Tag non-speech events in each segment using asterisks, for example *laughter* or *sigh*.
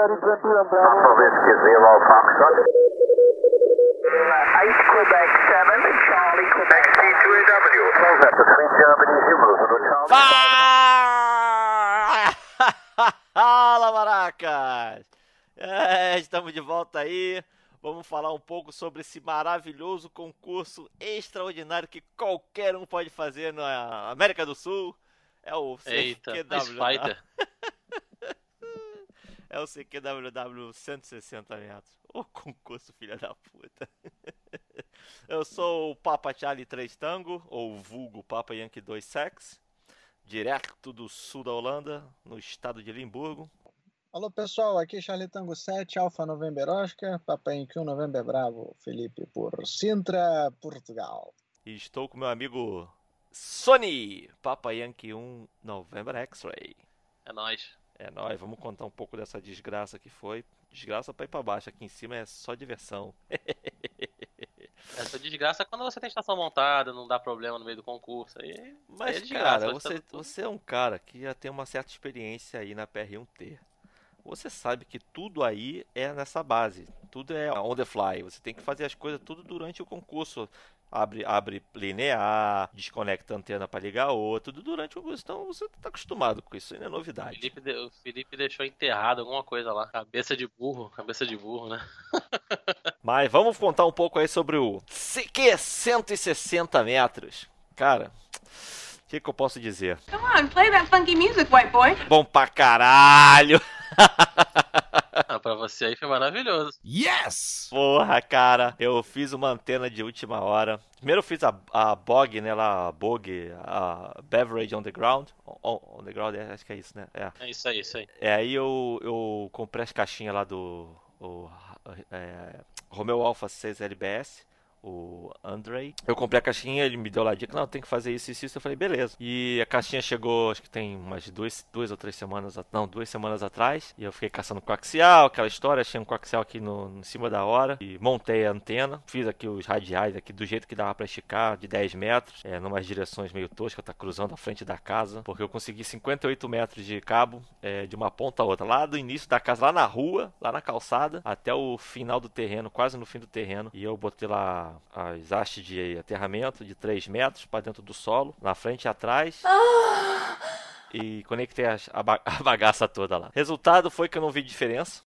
21 Bravo. Papa Whiskey Zero Foxtrot. 8 Quebec 7, Charlie Quebec XT2AW. Close up to 3 Germany. Zulu Charlie. Fala, maracas! É, estamos de volta aí. Vamos falar um pouco sobre esse maravilhoso concurso extraordinário que qualquer um pode fazer na América do Sul. É o Eita, CQW. Spider. É o CQWW 160 metros. Ô concurso, filha da puta. *laughs* Eu sou o Papa Charlie 3 Tango, ou vulgo Papa Yankee 2 Sex, direto do sul da Holanda, no estado de Limburgo. Alô pessoal, aqui é Charlie Tango 7, Alfa November Oscar, Papai Yankee 1 November Bravo, Felipe por Sintra, Portugal. E estou com meu amigo Sony, Papa Yankee 1 November X-Ray. É nóis. É nóis, vamos contar um pouco dessa desgraça que foi. Desgraça pra ir pra baixo, aqui em cima é só diversão. *laughs* Essa desgraça é quando você tem estação montada, não dá problema no meio do concurso. Aí, Mas, aí é desgraça, cara, você, você é um cara que já tem uma certa experiência aí na PR1T. Você sabe que tudo aí é nessa base. Tudo é on the fly. Você tem que fazer as coisas tudo durante o concurso. Abre, abre linear, desconecta a antena para ligar a outra, tudo durante o concurso. Então você tá acostumado com isso, aí não é O novidade. Felipe, de- o Felipe deixou enterrado alguma coisa lá. Cabeça de burro, cabeça de burro, né? *laughs* Mas vamos contar um pouco aí sobre o CQ 160 metros. Cara, o que, que eu posso dizer? Come on, play that funky music, white boy. Bom pra caralho! *laughs* Pra você aí foi maravilhoso. Porra, cara, eu fiz uma antena de última hora. Primeiro eu fiz a, a BOG, né, lá, a BOG, a Beverage on the Ground. On, on the Ground, é, acho que é isso, né? É. É isso aí, isso aí. É, aí eu, eu comprei as caixinhas lá do o, é, Romeo Alpha 6 LBS, o Andrei. Eu comprei a caixinha, ele me deu lá a dica, não, tem que fazer isso e isso, isso. Eu falei, beleza. E a caixinha chegou, acho que tem umas duas, duas ou três semanas, não, duas semanas atrás. E eu fiquei caçando coaxial, aquela história, achei um coaxial aqui no, em cima da hora. E montei a antena, fiz aqui os radiais aqui do jeito que dava pra esticar, de 10 metros, é, numas direções meio toscas, tá cruzando a frente da casa. Porque eu consegui 58 metros de cabo, é, de uma ponta a outra, lá do início da casa, lá na rua, lá na calçada, até o final do terreno, quase no fim do terreno. E eu botei lá as hastes de aterramento de 3 metros para dentro do solo, na frente e atrás. E conectei a, *laughs* a bagaça toda lá. Resultado foi que eu não vi diferença.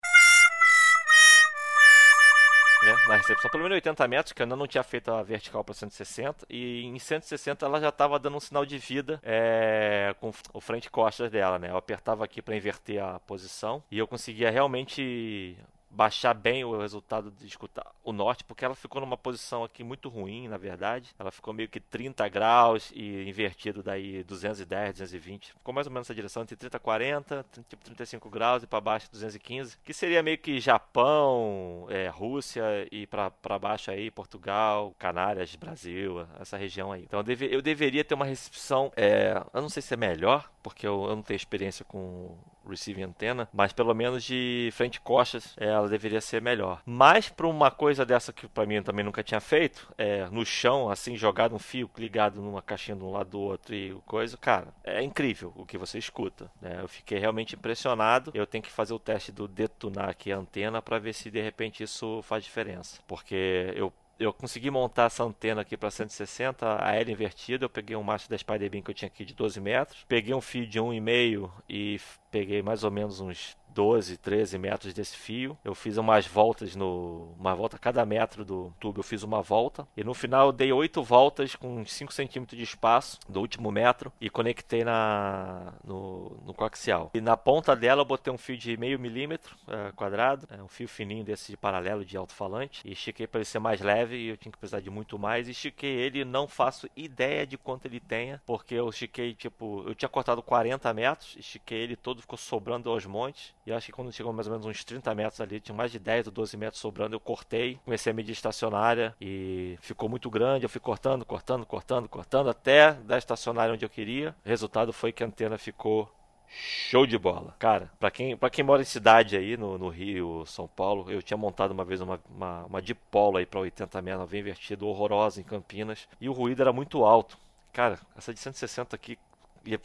né, na recepção, pelo menos 80 metros, que eu ainda não tinha feito a vertical para 160, e em 160 ela já estava dando um sinal de vida é, com o frente e costas dela, né? Eu apertava aqui para inverter a posição e eu conseguia realmente baixar bem o resultado de escutar o norte, porque ela ficou numa posição aqui muito ruim, na verdade. Ela ficou meio que 30 graus e invertido daí 210, 220. Ficou mais ou menos essa direção entre 30 e 40, tipo 35 graus e para baixo 215, que seria meio que Japão, é, Rússia e para baixo aí Portugal, Canárias, Brasil, essa região aí. Então eu, deve- eu deveria ter uma recepção, é, eu não sei se é melhor, porque eu, eu não tenho experiência com receiving antena, mas pelo menos de frente e costas é, ela deveria ser melhor. Mas para uma coisa dessa que para mim também nunca tinha feito, é, no chão, assim, jogado um fio ligado numa caixinha de um lado do outro e coisa, cara, é incrível o que você escuta. né? Eu fiquei realmente impressionado. Eu tenho que fazer o teste do detonar aqui a antena para ver se de repente isso faz diferença, porque eu eu consegui montar essa antena aqui para 160, a L invertida. Eu peguei um macho da Spiderbeam que eu tinha aqui de 12 metros. Peguei um fio de 1,5 e peguei mais ou menos uns 12, 13 metros desse fio. Eu fiz umas voltas no. Uma volta a cada metro do tubo, eu fiz uma volta. E no final eu dei 8 voltas com uns 5 centímetros de espaço do último metro e conectei na, no, no coaxial. E na ponta dela eu botei um fio de meio milímetro eh, quadrado, é um fio fininho desse de paralelo de alto-falante. E estiquei para ele ser mais leve e eu tinha que precisar de muito mais. E estiquei ele, não faço ideia de quanto ele tenha, porque eu estiquei tipo. Eu tinha cortado 40 metros, estiquei ele todo, ficou sobrando aos montes. E acho que quando chegou mais ou menos uns 30 metros ali, tinha mais de 10 ou 12 metros sobrando, eu cortei, comecei a medir estacionária e ficou muito grande. Eu fui cortando, cortando, cortando, cortando até dar estacionária onde eu queria. O resultado foi que a antena ficou Show de bola. Cara, pra quem, pra quem mora em cidade aí, no, no Rio, São Paulo, eu tinha montado uma vez uma, uma, uma dipolo aí pra 80 metros, bem invertida, horrorosa em Campinas. E o ruído era muito alto. Cara, essa de 160 aqui,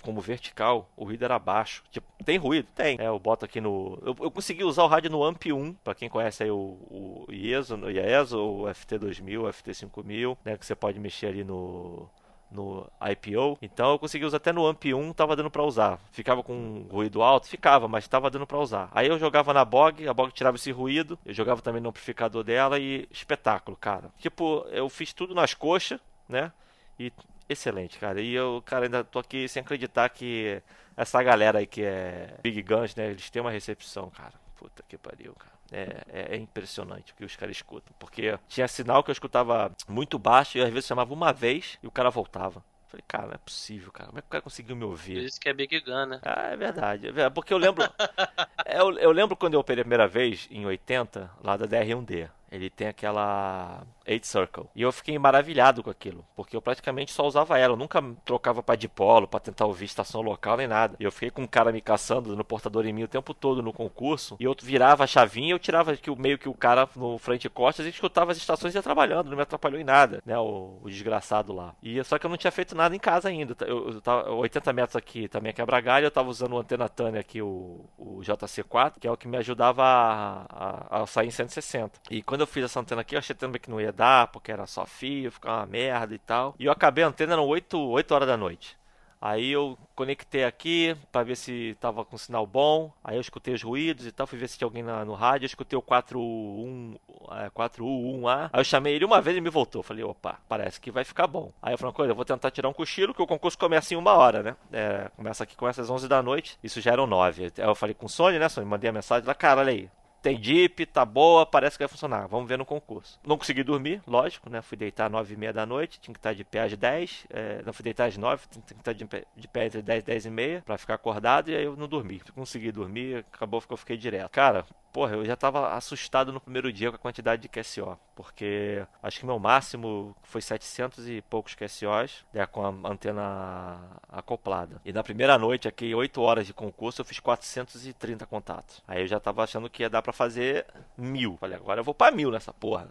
como vertical, o ruído era baixo. Tipo, tem ruído? Tem. É, eu boto aqui no. Eu, eu consegui usar o rádio no AMP 1, pra quem conhece aí o, o IESO, o IESO, o FT2000, o FT5000, né? Que você pode mexer ali no no IPO. Então eu consegui usar até no AMP 1, tava dando para usar. Ficava com ruído alto? Ficava, mas tava dando para usar. Aí eu jogava na BOG, a BOG tirava esse ruído, eu jogava também no amplificador dela e espetáculo, cara. Tipo, eu fiz tudo nas coxas, né? E excelente, cara. E eu, cara, ainda tô aqui sem acreditar que essa galera aí que é Big Guns, né? Eles têm uma recepção, cara. Puta que pariu, cara. É, é, é, impressionante o que os caras escutam. Porque tinha sinal que eu escutava muito baixo e às vezes chamava uma vez e o cara voltava. Falei, cara, não é possível, cara. Como é que o cara conseguiu me ouvir? Por isso que é Big Gun, né? Ah, é verdade. É porque eu lembro. *laughs* eu, eu lembro quando eu operei a primeira vez, em 80, lá da DR1D. Ele tem aquela 8 Circle. E eu fiquei maravilhado com aquilo, porque eu praticamente só usava ela. Eu nunca trocava para dipolo, para tentar ouvir estação local nem nada. E eu fiquei com um cara me caçando no portador em mim o tempo todo no concurso. E eu virava a chavinha, eu tirava que, meio que o cara no frente e costas e escutava as estações e ia trabalhando. Não me atrapalhou em nada, né? O, o desgraçado lá. E só que eu não tinha feito nada em casa ainda. Eu, eu tava 80 metros aqui também é quebra-galho. Eu tava usando o antena Tânia aqui, o, o JC4, que é o que me ajudava a, a, a sair em 160. E quando eu fiz essa antena aqui, eu achei também que não ia dar, porque era só fio, ficava uma merda e tal. E eu acabei a antena, eram 8, 8 horas da noite. Aí eu conectei aqui para ver se tava com sinal bom. Aí eu escutei os ruídos e tal, fui ver se tinha alguém na, no rádio. Eu escutei o 41, é, 4U1A. Aí eu chamei ele uma vez e me voltou. Falei, opa, parece que vai ficar bom. Aí eu falei, coisa, eu vou tentar tirar um cochilo, que o concurso começa em uma hora, né? É, começa aqui, começa às 11 da noite. Isso já eram 9. Aí eu falei com o Sony, né? Sony, mandei a mensagem lá, cara, olha aí tem DIP, tá boa, parece que vai funcionar. Vamos ver no concurso. Não consegui dormir, lógico, né? Fui deitar às 9 e meia da noite, tinha que estar de pé às 10. É, não fui deitar às 9, tinha que estar de pé, de pé entre 10 e 10 e meia pra ficar acordado. E aí eu não dormi. Consegui dormir, acabou que eu fiquei direto. Cara, porra, eu já tava assustado no primeiro dia com a quantidade de QSO, porque acho que meu máximo foi 700 e poucos QSOs, né, com a antena acoplada. E na primeira noite, aqui, 8 horas de concurso, eu fiz 430 contatos. Aí eu já tava achando que ia dar para fazer mil. Falei, agora eu vou para mil nessa porra.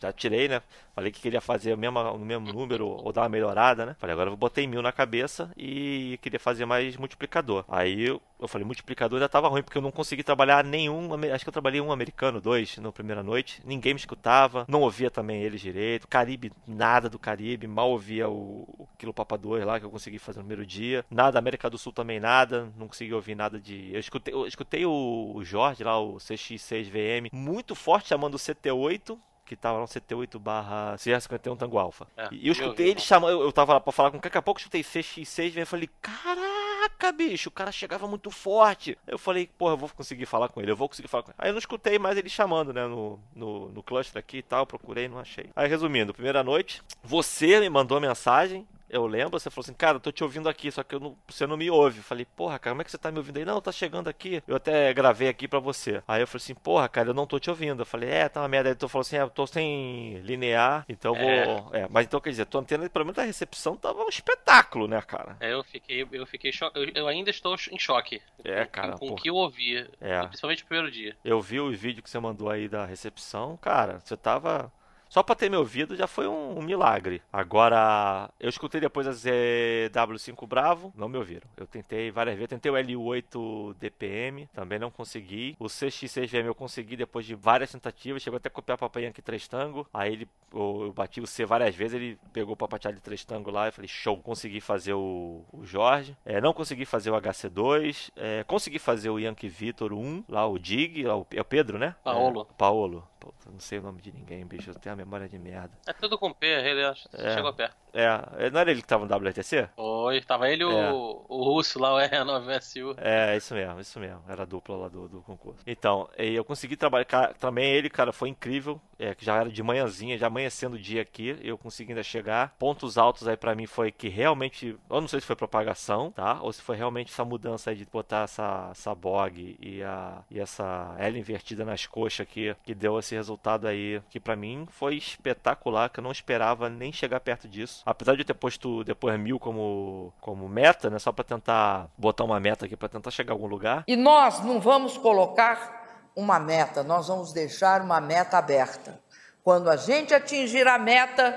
Já tirei, né? Falei que queria fazer o mesmo, o mesmo número ou dar uma melhorada, né? Falei, agora eu botei mil na cabeça e queria fazer mais multiplicador. Aí eu, eu falei, multiplicador já tava ruim, porque eu não consegui trabalhar nenhum. Acho que eu trabalhei um americano, dois, na primeira noite. Ninguém me escutava, não ouvia também eles direito. Caribe, nada do Caribe, mal ouvia o, o Quilo Papa 2 lá, que eu consegui fazer no primeiro dia. Nada, América do Sul também nada, não consegui ouvir nada de. Eu escutei, eu escutei o, o Jorge lá, o CX6VM, muito forte chamando o CT8 que tava no CT8 barra CR51 Tango Alpha. É, e eu escutei eu, ele chamando, eu, eu tava lá pra falar com daqui a pouco eu escutei CX6 e eu falei, caraca, bicho, o cara chegava muito forte. Eu falei, porra, eu vou conseguir falar com ele, eu vou conseguir falar com ele. Aí eu não escutei mais ele chamando, né, no, no, no cluster aqui e tal, procurei, não achei. Aí resumindo, primeira noite, você me mandou mensagem, eu lembro, você falou assim, cara, eu tô te ouvindo aqui, só que não, você não me ouve. Eu falei, porra, cara, como é que você tá me ouvindo aí? Não, tá chegando aqui. Eu até gravei aqui pra você. Aí eu falei assim, porra, cara, eu não tô te ouvindo. Eu falei, é, tá uma merda. Aí tu falou assim, é, eu tô sem linear, então é. vou. É, mas então quer dizer, tua antena, pelo menos a recepção tava um espetáculo, né, cara? É, eu fiquei, eu fiquei cho... eu, eu ainda estou em choque. É, cara. Com o que eu ouvi. É. Principalmente no primeiro dia. Eu vi o vídeo que você mandou aí da recepção, cara, você tava só pra ter me ouvido já foi um, um, milagre. Agora, eu escutei depois a ZW5 Bravo, não me ouviram. Eu tentei várias vezes, tentei o L8 DPM, também não consegui. O CX6VM eu consegui depois de várias tentativas, chegou até a copiar a papai aqui três tango. Aí ele, eu, eu, bati o C várias vezes, ele pegou o papateado de três tango lá e falei, show, consegui fazer o, o Jorge. É, não consegui fazer o HC2, é, consegui fazer o Yankee Vitor 1, lá o Dig, lá o, é o Pedro, né? Paolo. É, Paolo. Puta, não sei o nome de ninguém, bicho. Eu tenho a memória de merda. É tudo com P, ele acho. É, chegou perto. É, não era ele que tava no WTC? Foi, tava ele e é. o, o russo lá, o R9SU. É, isso mesmo, isso mesmo. Era a dupla lá do, do concurso. Então, eu consegui trabalhar. Também ele, cara, foi incrível. É, que já era de manhãzinha, já amanhecendo o dia aqui. Eu consegui ainda chegar. Pontos altos aí para mim foi que realmente. Eu não sei se foi propagação, tá? Ou se foi realmente essa mudança aí de botar essa, essa bog e, a, e essa L invertida nas coxas aqui, que deu esse resultado aí. Que para mim foi espetacular, que eu não esperava nem chegar perto disso. Apesar de eu ter posto depois mil como, como meta, né? Só para tentar botar uma meta aqui, para tentar chegar a algum lugar. E nós não vamos colocar uma meta, nós vamos deixar uma meta aberta. Quando a gente atingir a meta,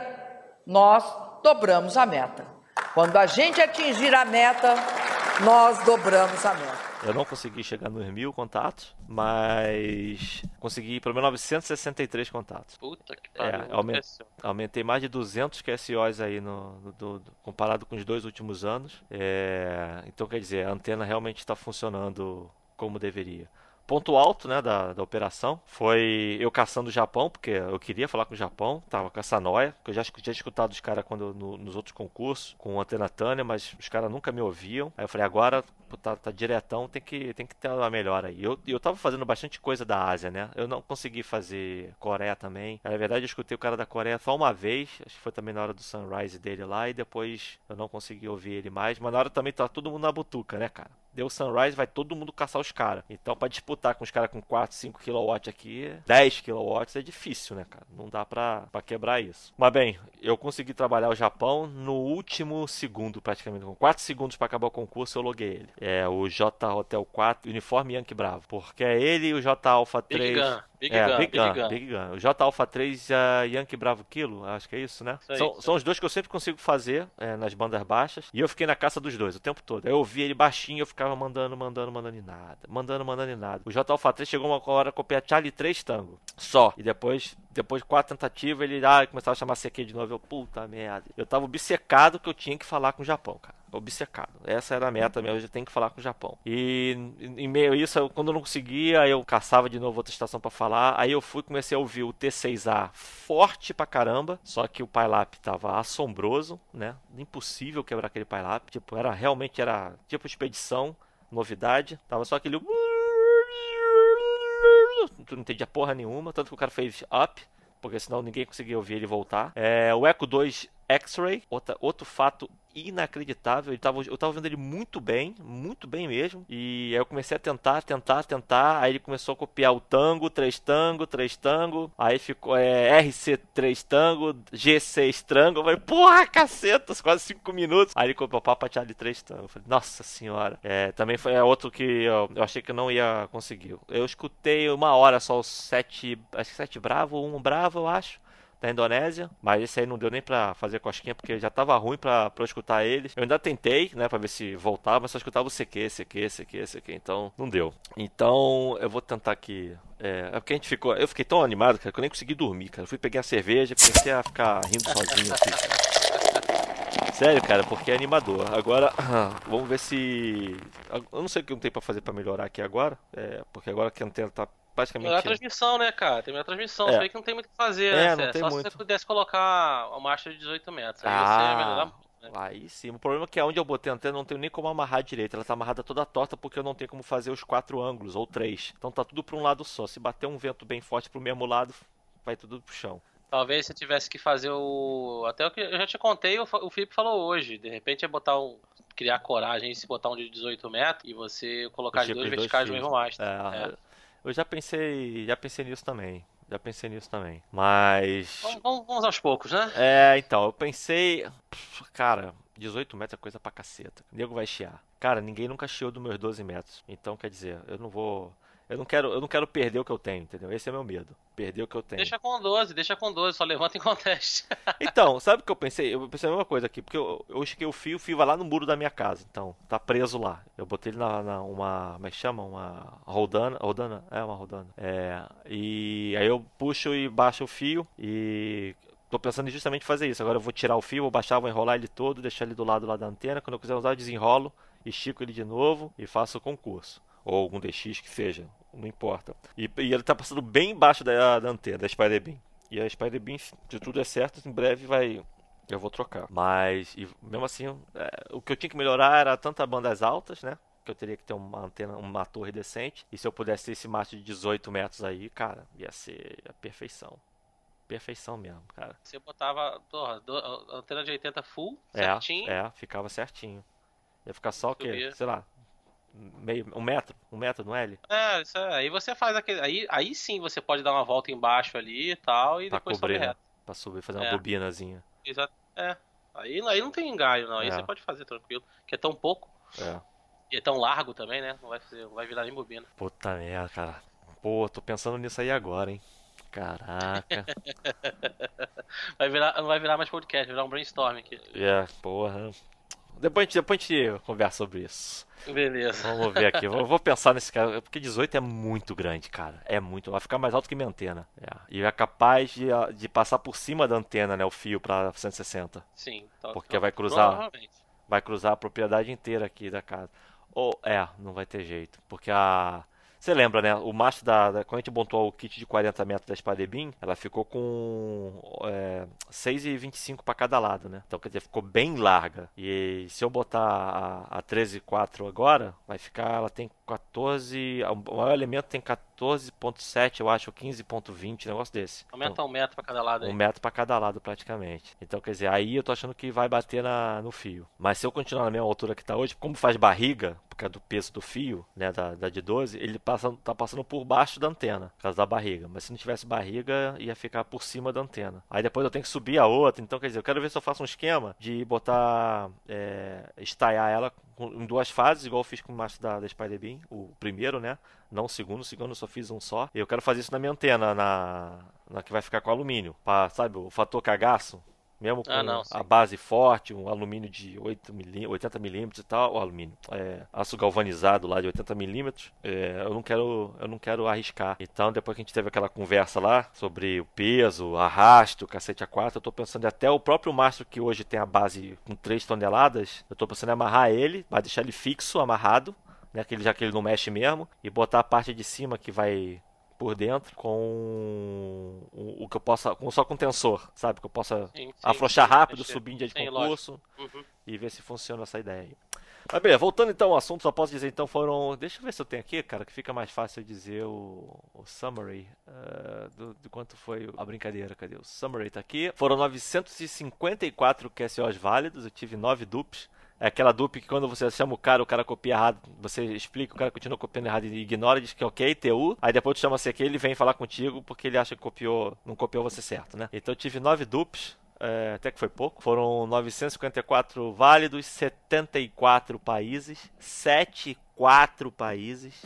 nós dobramos a meta. Quando a gente atingir a meta, nós dobramos a meta. Eu não consegui chegar nos mil contatos, mas consegui pelo menos 963 contatos. Puta que É, pariu. aconteceu. Aumentei mais de 200 QSOs aí no, no- do- comparado com os dois últimos anos. É, então quer dizer, a antena realmente está funcionando como deveria. Ponto alto né, da, da operação foi eu caçando o Japão, porque eu queria falar com o Japão, tava com essa noia, que eu já tinha escutado os caras quando no- nos outros concursos com antena Tânia, mas os caras nunca me ouviam. Aí eu falei, agora pô, tá, tá diretão, tem que, tem que ter uma melhora aí. Eu, eu tava fazendo bastante coisa da Ásia, né? Eu não consegui fazer Coreia também. Na verdade, eu escutei o cara da Coreia só uma vez, acho que foi também na hora do sunrise dele lá, e depois eu não consegui ouvir ele mais. Mas na hora também tá todo mundo na butuca, né, cara? Deu sunrise, vai todo mundo caçar os caras. Então, pra disputar com os caras com 4, 5 kW aqui, 10 kW é difícil, né, cara? Não dá pra, pra quebrar isso. Mas bem, eu consegui trabalhar o Japão no último segundo, praticamente. Com 4 segundos pra acabar o concurso, eu loguei ele. É o J Hotel 4, uniforme Yankee Bravo. Porque é ele e o J Alpha 3. Big Gun, Big é, Gun, Big Big Gun, Gun. Big Gun. O J Alpha 3 e a Yankee Bravo Kilo, acho que é isso, né? Isso aí, são, isso são os dois que eu sempre consigo fazer é, nas bandas baixas. E eu fiquei na caça dos dois o tempo todo. Aí eu ouvia ele baixinho, eu ficava mandando, mandando, mandando e nada. Mandando, mandando e nada. O J Alpha 3 chegou uma hora a copiar Charlie 3 tango. Só. E depois, depois de quatro tentativas, ele ah, começava a chamar CQ de novo. Eu, puta merda. Eu tava obcecado que eu tinha que falar com o Japão, cara. Obcecado. Essa era a meta mesmo, eu já tenho que falar com o Japão. E em meio a isso, eu- quando eu não conseguia, eu caçava de novo outra estação pra falar. Aí eu fui comecei a ouvir o T6A forte pra caramba. Só que o Pylap tava assombroso, né? Impossível quebrar aquele Pylap. Tipo, era realmente era tipo expedição, novidade. Tava só aquele. Tu não entendia porra nenhuma, tanto que o cara fez up, porque senão ninguém conseguia ouvir ele voltar. É, o Echo 2 X-Ray, outro fato inacreditável. Ele tava, eu tava vendo ele muito bem, muito bem mesmo. E aí eu comecei a tentar, tentar, tentar. Aí ele começou a copiar o tango, 3 tango, 3 tango. Aí ficou é, RC3 tango, G6 tango. Eu falei, porra, caceta, quase 5 minutos. Aí ele copiou Papa Charlie 3 tango. Eu falei, nossa senhora. É, também foi outro que eu, eu achei que eu não ia conseguir. Eu escutei uma hora só os 7, acho que 7 bravo, um bravo, eu acho da Indonésia, mas esse aí não deu nem pra fazer cosquinha porque já tava ruim pra, pra eu escutar eles. Eu ainda tentei, né, pra ver se voltava, mas só escutava o CQ, CQ, CQ, CQ, então não deu. Então eu vou tentar aqui. É, é porque a gente ficou. Eu fiquei tão animado, cara, que eu nem consegui dormir, cara. Eu fui pegar a cerveja, comecei a ficar rindo sozinho aqui, cara. Sério, cara, porque é animador. Agora, *clears throat* vamos ver se. Eu não sei o que eu tenho pra fazer pra melhorar aqui agora. É, porque agora que a antena tá praticamente. Melhor transmissão, né, cara? Tem melhor transmissão. É. Você vê que não tem muito o que fazer, É, né? não tem Só se muito. você pudesse colocar uma marcha de 18 metros. Aí você Ah. ia melhorar muito. né? Aí sim. O problema é que onde eu botei a antena não tenho nem como amarrar direito. Ela tá amarrada toda torta porque eu não tenho como fazer os quatro ângulos, ou três. Então tá tudo pra um lado só. Se bater um vento bem forte pro mesmo lado, vai tudo pro chão. Talvez você tivesse que fazer o. Até o que eu já te contei, o o Felipe falou hoje. De repente é botar um. Criar coragem e se botar um de 18 metros e você colocar os dois verticais no mesmo mastro. É, É. Eu já pensei. Já pensei nisso também. Já pensei nisso também. Mas. Vamos, vamos- aos poucos, né? É, então, eu pensei. Cara, 18 metros é coisa pra caceta. O nego vai chiar. Cara, ninguém nunca chiou dos meus 12 metros. Então, quer dizer, eu não vou. Eu não quero, eu não quero perder o que eu tenho, entendeu? Esse é meu medo. Perder o que eu tenho. Deixa com 12, deixa com 12, só levanta em conteste. *laughs* Então, sabe o que eu pensei? Eu pensei a mesma coisa aqui, porque eu, eu o fio, o fio vai lá no muro da minha casa. Então, tá preso lá. Eu botei ele na, na uma. Como é que chama? Uma rodana. Rodana? É, uma rodana. É. E aí eu puxo e baixo o fio e. Tô pensando em justamente fazer isso. Agora eu vou tirar o fio, vou baixar, vou enrolar ele todo, deixar ele do lado lá da antena. Quando eu quiser usar, eu desenrolo, estico ele de novo e faço o concurso. Ou algum DX que seja, não importa. E, e ele tá passando bem embaixo da, da antena, da Spider Beam. E a Spider Beam, se tudo é certo, em breve vai. Eu vou trocar. Mas, e mesmo assim, é, o que eu tinha que melhorar era tanto as bandas altas, né? Que eu teria que ter uma antena, uma torre decente. E se eu pudesse ter esse mastro de 18 metros aí, cara, ia ser a perfeição. Perfeição mesmo, cara. Você botava, porra, do- a antena de 80 full, É, certinho. é, ficava certinho. Ia ficar só o quê? Sei lá, meio, um metro, um metro no L? É, isso é, aí você faz aquele. Aí, aí sim você pode dar uma volta embaixo ali e tal, e Pra depois cobrir, sobe né? reto. Pra subir, fazer uma É. bobinazinha. Exato. É. Aí, aí não tem engaio, não. Aí É. você pode fazer tranquilo. Que é tão pouco. É. E é tão largo também, né? Não vai, fazer, não vai virar nem bobina. Puta merda, cara. Pô, tô pensando nisso aí agora, hein? Caraca. *laughs* Vai virar, não vai virar mais podcast, vai virar um brainstorm aqui. É, porra. Depois a, gente, depois a gente conversa sobre isso. Beleza. Vamos ver aqui. *laughs* Vou, vou pensar nesse cara. Porque 18 é muito grande, cara. É muito. Vai ficar mais alto que minha antena. É. E é capaz de, de passar por cima da antena, né? O fio pra 160. Sim. Então, Porque vai cruzar. Vai cruzar a propriedade inteira aqui da casa. Ou, é, não vai ter jeito. Porque a. Você lembra, né? O macho da, da- Quando a gente montou o kit de 40 metros da Spadebin, ela ficou com é, 6,25 para cada lado, né? Então, quer dizer, ficou bem larga. E se eu botar a, a 13,4 agora, vai ficar. Ela tem 14. O maior elemento tem 14,7, eu acho, ou 15,20, um negócio desse. Então, Aumenta um metro pra cada lado aí. um metro para cada lado, praticamente. Então, quer dizer, aí eu tô achando que vai bater na, no fio. Mas se eu continuar na mesma altura que tá hoje, como faz barriga, por causa do peso do fio, né, da, da de 12, ele passa, tá passando por baixo da antena, por causa da barriga. Mas se não tivesse barriga, ia ficar por cima da antena. Aí depois eu tenho que subir a outra. Então, quer dizer, eu quero ver se eu faço um esquema de botar, é, estaiar ela em duas fases, igual eu fiz com o macho da, da Spider-Beam, o primeiro, né? Não o segundo, o segundo eu só fiz um só. Eu quero fazer isso na minha antena, na, na que vai ficar com alumínio. Pra, sabe, o fator cagaço. Mesmo com Ah, não, a base forte, um alumínio de 8 milí- 80 milímetros e tal, o alumínio, é, aço galvanizado lá de 80 milímetros, é, eu não quero, eu não quero arriscar. Então, depois que a gente teve aquela conversa lá sobre o peso, arrasto, cacete a 4, eu tô pensando até o próprio mastro que hoje tem a base com 3 toneladas, eu tô pensando em amarrar ele, vai deixar ele fixo, amarrado, né, que ele, já que ele não mexe mesmo, e botar a parte de cima que vai por dentro com o, que eu possa, com, só com tensor, sabe? Que eu possa Sim, sim, afrouxar sim, rápido, subir em dia de concurso Uhum. e ver se funciona essa ideia aí. Mas beleza, voltando então ao assunto, só posso dizer então foram. Deixa eu ver se eu tenho aqui, cara, que fica mais fácil dizer o, o summary eh, do, de quanto foi a brincadeira. Cadê? O summary tá aqui. Foram 954 QSOs válidos, eu tive 9 dupes. É aquela dupe que quando você chama o cara, o cara copia errado, você explica, o cara continua copiando errado e ignora, diz que é ok, TU. Aí depois tu chama CQ, ele vem falar contigo porque ele acha que copiou, não copiou você certo, né? Então eu tive 9 dupes. É, até que foi pouco. Foram 954 válidos, 74 países, 74 países,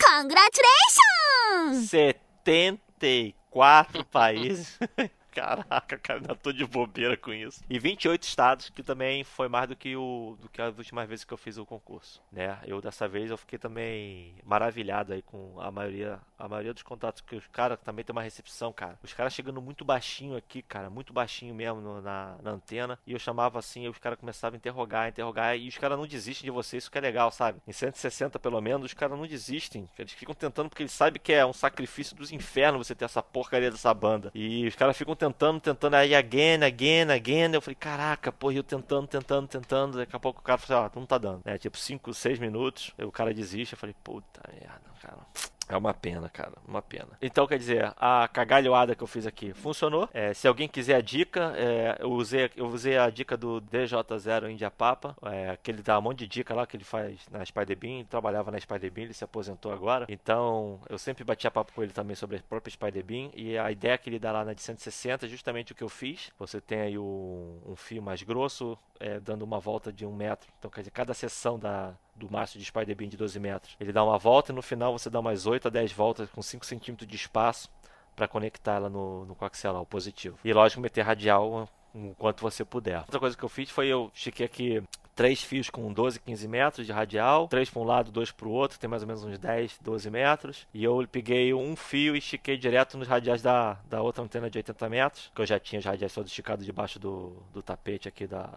Congratulations! 74 países. *laughs* Caraca, cara, ainda tô de bobeira com isso. E 28 estados, que também foi mais do que o do que as últimas vezes que eu fiz o concurso, né? Eu dessa vez eu fiquei também maravilhado aí com a maioria, a maioria dos contatos que os caras também tem uma recepção, cara. Os caras chegando muito baixinho aqui, cara, muito baixinho mesmo no- na, na antena, e eu chamava assim, e os caras começavam a interrogar, interrogar, e os caras não desistem de você, isso que é legal, sabe? Em 160 pelo menos, os caras não desistem. Eles ficam tentando porque eles sabem que é um sacrifício dos infernos você ter essa porcaria dessa banda. E os caras ficam tentando, tentando, aí again, again, again. Eu falei, caraca, porra, eu tentando, tentando, tentando. Daqui a pouco o cara falou assim, ó, não tá dando. É, tipo, 5, 6 minutos, o cara desiste. Eu falei, puta merda, cara. É uma pena, cara, uma pena. Então, quer dizer, a cagalhoada que eu fiz aqui funcionou. É, se alguém quiser a dica, é, eu, usei, eu usei a dica do DJ0 India Papa, é, que ele dá um monte de dica lá que ele faz na Spider-Bean, ele trabalhava na Spider-Bean, ele se aposentou agora. Então, eu sempre batia papo com ele também sobre a própria Spider-Bean, e a ideia que ele dá lá na de 160 é justamente o que eu fiz. Você tem aí um, fio mais grosso, é, dando uma volta de um metro. Então, quer dizer, cada seção da, do maço de Spider-Bean de 12 metros, ele dá uma volta e no final você dá mais 8 a 10 voltas com 5 centímetros de espaço para conectar ela no, no coaxial, positivo. E lógico, meter radial o quanto você puder. Outra coisa que eu fiz foi eu estiquei aqui três fios com 12, 15 metros de radial, três para um lado, dois para o outro, tem mais ou menos uns 10, 12 metros. E eu peguei um fio e estiquei direto nos radiais da, da outra antena de 80 metros, que eu já tinha os radiais todos esticados debaixo do, do tapete aqui da,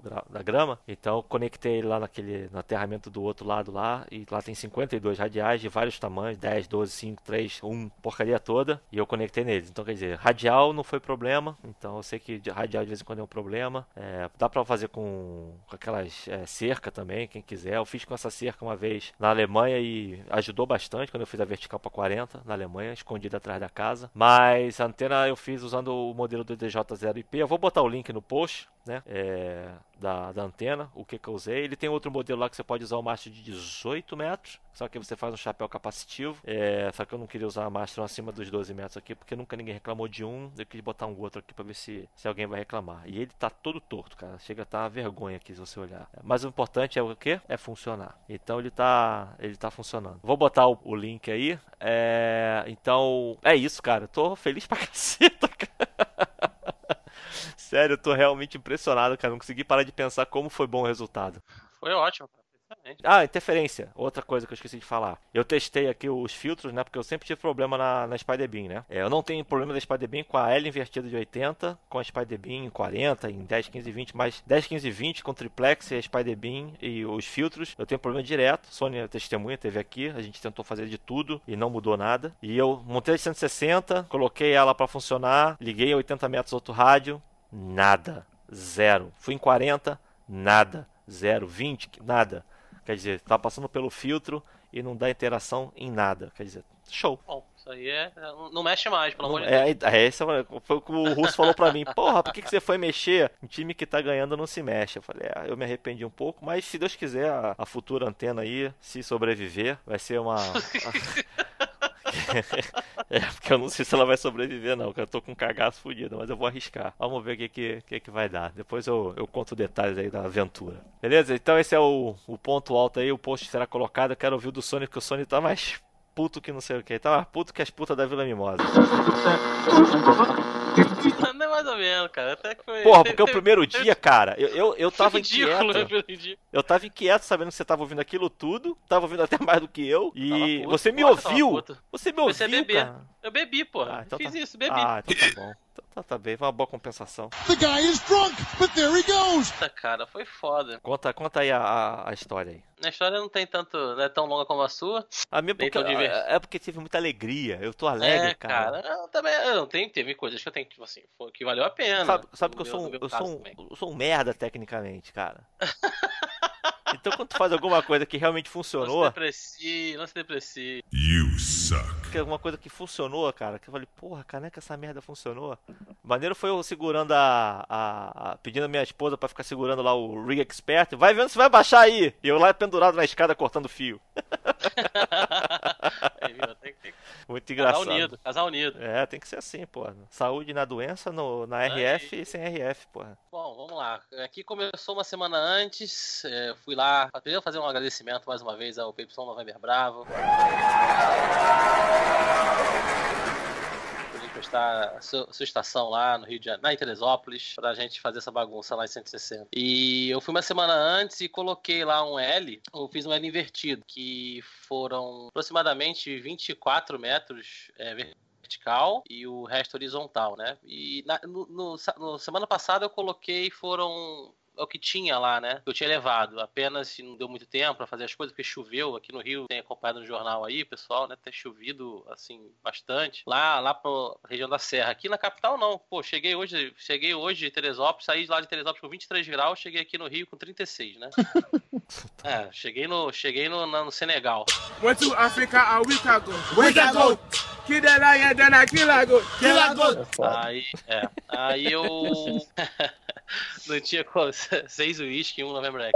do da grama. Então conectei ele lá naquele no aterramento do outro lado lá e lá tem 52 radiais de vários tamanhos, 10, 12, 5, 3, 1, porcaria toda, e eu conectei neles. Então quer dizer, radial não foi problema, então eu sei que radial de vez em quando é um problema. É, dá pra fazer com, com aquelas é, cerca também, quem quiser. Eu fiz com essa cerca uma vez na Alemanha e ajudou bastante quando eu fiz a vertical para 40 na Alemanha, escondida atrás da casa. Mas a antena eu fiz usando o modelo do DJ0IP. Eu vou botar o link no post né? É, da, da antena, o que, que eu usei. Ele tem outro modelo lá que você pode usar o mastro de 18 metros, só que você faz um chapéu capacitivo. É, só que eu não queria usar mastro acima dos 12 metros aqui, porque nunca ninguém reclamou de um. Eu quis botar um outro aqui para ver se, se alguém vai reclamar. E ele tá todo torto, cara. Chega a tá uma vergonha aqui se você olhar. Mas o importante é o que? É funcionar. Então ele tá, ele tá funcionando. Vou botar o, o link aí. É, então é isso, cara. Eu tô feliz pra *laughs* caceta, cara. Sério, eu tô realmente impressionado, cara. Não consegui parar de pensar como foi bom o resultado. Foi ótimo, cara. Ah, interferência. Outra coisa que eu esqueci de falar. Eu testei aqui os filtros, né? Porque eu sempre tive problema na, na Spider-Beam, né? É, eu não tenho problema da Spider-Beam com a L invertida de 80, com a Spider-Beam em 40, em 10, 15, 20, mas 10, 15, 20 com triplex e a Spider-Beam e os filtros, eu tenho problema direto. Sony testemunha, teve aqui, a gente tentou fazer de tudo e não mudou nada. E eu montei a 160, coloquei ela para funcionar, liguei a 80 metros outro rádio, nada, zero. Fui em 40, nada, zero, 20, nada. Quer dizer, tá passando pelo filtro e não dá interação em nada. Quer dizer, show. Bom, isso aí é. Não mexe mais, pelo não, amor de é, Deus. É, esse foi o que o Russo falou pra mim. Porra, por que, que você foi mexer? Um time que tá ganhando não se mexe. Eu falei, é, eu me arrependi um pouco, mas se Deus quiser, a, a futura antena aí, se sobreviver, vai ser uma. *laughs* *laughs* é, porque eu não sei se ela vai sobreviver, não. eu tô com um cagaço fodido, mas eu vou arriscar. Vamos ver o que, que, que, que vai dar. Depois eu, eu conto detalhes aí da aventura. Beleza? Então esse é o, o ponto alto aí. O post será colocado. Eu quero ouvir do Sonic, porque o Sonic tá mais puto que não sei o que. Tá mais puto que as putas da Vila Mimosa. Não mais ou menos, cara. Até que foi. Porra, porque *laughs* o primeiro dia, cara, eu, eu, eu tava ridículo, inquieto. né? Eu tava inquieto sabendo que você tava ouvindo aquilo tudo. Tava ouvindo até *laughs* mais do que eu. E puto, você me porra, ouviu. Você me ouviu, Você beber. cara. Eu bebi, porra. Ah, então Fiz tá- isso, bebi. Ah, então tá bom. Então tá, tá bem, foi uma boa compensação. The guy is drunk, but there he goes. Puta, cara, foi foda. Conta, conta aí a, a, a história aí. A história não tem tanto. não é tão longa como a sua. A minha porque, divertido. é porque tive muita alegria. Eu tô alegre, é, cara. cara. Eu também. Eu não tem, teve coisas que eu tenho que, tipo assim, que valeu a pena. Sabe, sabe que eu sou, um, eu, sou um, eu sou um merda tecnicamente, cara. *laughs* então quando tu faz alguma coisa que realmente Não se funcionou, deprecie, não se deprecie. You suck. que é alguma coisa que funcionou, cara, que eu falei, porra, cara, não é que essa merda funcionou. Maneiro foi eu segurando a, a, a- pedindo a minha esposa pra ficar segurando lá o Rig Expert, vai vendo se vai baixar aí. E eu lá pendurado na escada cortando fio. *laughs* Aí? Tem que *laughs* Muito casal engraçado. unido, casal unido. É, tem que ser assim, porra. Saúde na doença, no, na RF e sem RF, porra. Bom, vamos lá. Aqui começou uma semana antes. é, fui lá. Primeiro fazer um agradecimento mais uma vez ao PY November Bravo. A sua, sua estação lá no Rio de Janeiro, na Teresópolis, pra gente fazer essa bagunça lá em 160. E eu fui uma semana antes e coloquei lá um L. Eu fiz um L invertido, que foram aproximadamente 24 metros é, vertical e o resto horizontal, né? E na no, no- no semana passada eu coloquei foram é o que tinha lá, né? Eu tinha levado, apenas não deu muito tempo pra fazer as coisas, porque choveu aqui no Rio, tem acompanhado no jornal aí, pessoal, né? Tem chovido, assim, bastante. Lá, lá pra região da Serra. Aqui na capital, não. Pô, cheguei hoje, cheguei hoje de Teresópolis, saí lá de Teresópolis com 23 graus, cheguei aqui no Rio com 36, né? *laughs* é, cheguei no, cheguei no, no Senegal. Went to Africa a week ago. Week ago. Kill the lion, then I kill a goat. Kill a goat. É foda. Aí, é. Aí eu. *laughs* não tinha. *laughs* Seis uísque e um November.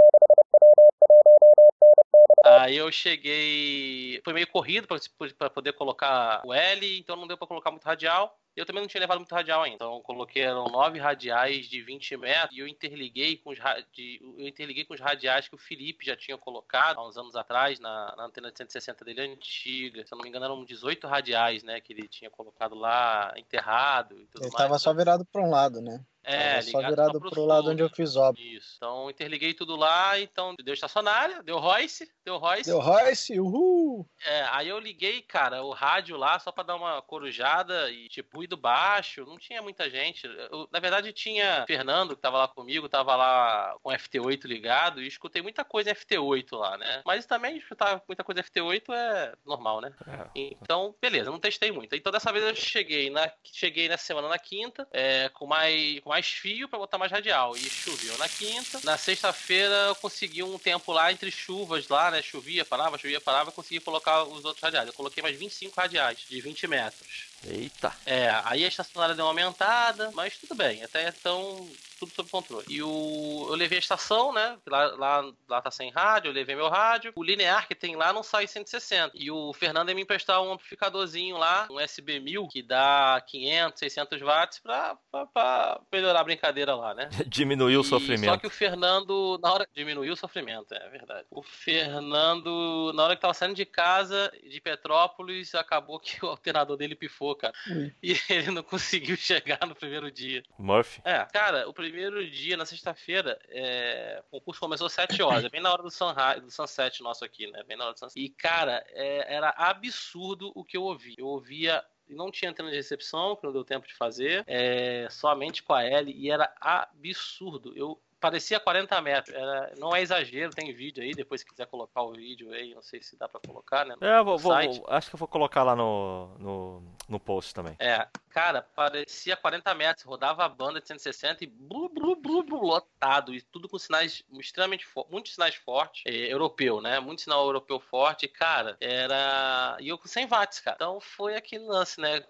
Aí eu cheguei. Foi meio corrido pra, pra poder colocar o L, então não deu pra colocar muito radial. Eu também não tinha levado muito radial ainda. Então coloquei eram nove radiais de 20 metros e eu interliguei com os, ra- de- eu interliguei com os radiais que o Felipe já tinha colocado há uns anos atrás na, na antena de 160 dele antiga. Se eu não me engano, eram 18 radiais, né? Que ele tinha colocado lá enterrado e tudo Ele mais. tava só virado pra um lado, né? É, só virado pro pro lado onde eu fiz obra. Isso. Então interliguei tudo lá, então deu estacionária, deu Royce, deu Royce. Deu Royce, uhul! É, aí eu liguei, cara, o rádio lá só pra dar uma corujada e tipo ruído baixo, não tinha muita gente. Eu, na verdade tinha Fernando que tava lá comigo, tava lá com FT8 ligado e escutei muita coisa em FT8 lá, né? Mas também escutar muita coisa em FT8 é normal, né? É. Então, beleza, não testei muito. Então dessa vez eu cheguei na cheguei nessa semana na quinta, é, com mais com mais fio pra botar mais radial e choveu na quinta. Na sexta-feira eu consegui um tempo lá entre chuvas lá, né? Chovia, parava, chovia, parava, consegui colocar os outros radiais. Eu coloquei mais 25 radiais de 20 metros. Eita. É, aí a estacionária deu uma aumentada, mas tudo bem, até então tudo sob controle. E o eu levei a estação, né? Lá, lá, lá tá sem rádio, eu levei meu rádio. O linear que tem lá não sai 160. E o Fernando ia me emprestar um amplificadorzinho lá, um SB 1000, que dá 500, 600 watts pra, pra, pra melhorar a brincadeira lá, né? *laughs* Diminuiu o E sofrimento. Só que o Fernando, na hora. Diminuiu o sofrimento, é verdade. O Fernando, na hora que tava saindo de casa, de Petrópolis, acabou que *laughs* o alternador dele pifou, cara. Ui. E ele não conseguiu *laughs* chegar no primeiro dia. Murphy. É, cara, o primeiro dia, na sexta-feira, é, o concurso começou às 7 horas, é bem na hora do, do sunset nosso aqui, né? Bem na hora do sunset. E, cara, é, era absurdo o que eu ouvi. Eu ouvia e não tinha antena de recepção, que não deu tempo de fazer, é, somente com a L, e era absurdo. Eu parecia 40 metros, era, não é exagero, tem vídeo aí, depois se quiser colocar o vídeo aí, não sei se dá pra colocar, né? É, vou, no vou- site. vou- acho que eu vou colocar lá no, no, no post também. É, cara, parecia 40 metros, rodava a banda de 160 e blu, blu, blu, blu, lotado, e tudo com sinais extremamente fortes, muitos sinais fortes, é, europeu, né? Muito sinal europeu forte, e, cara, era. E eu com 100 watts, cara. Então foi aquele lance, né?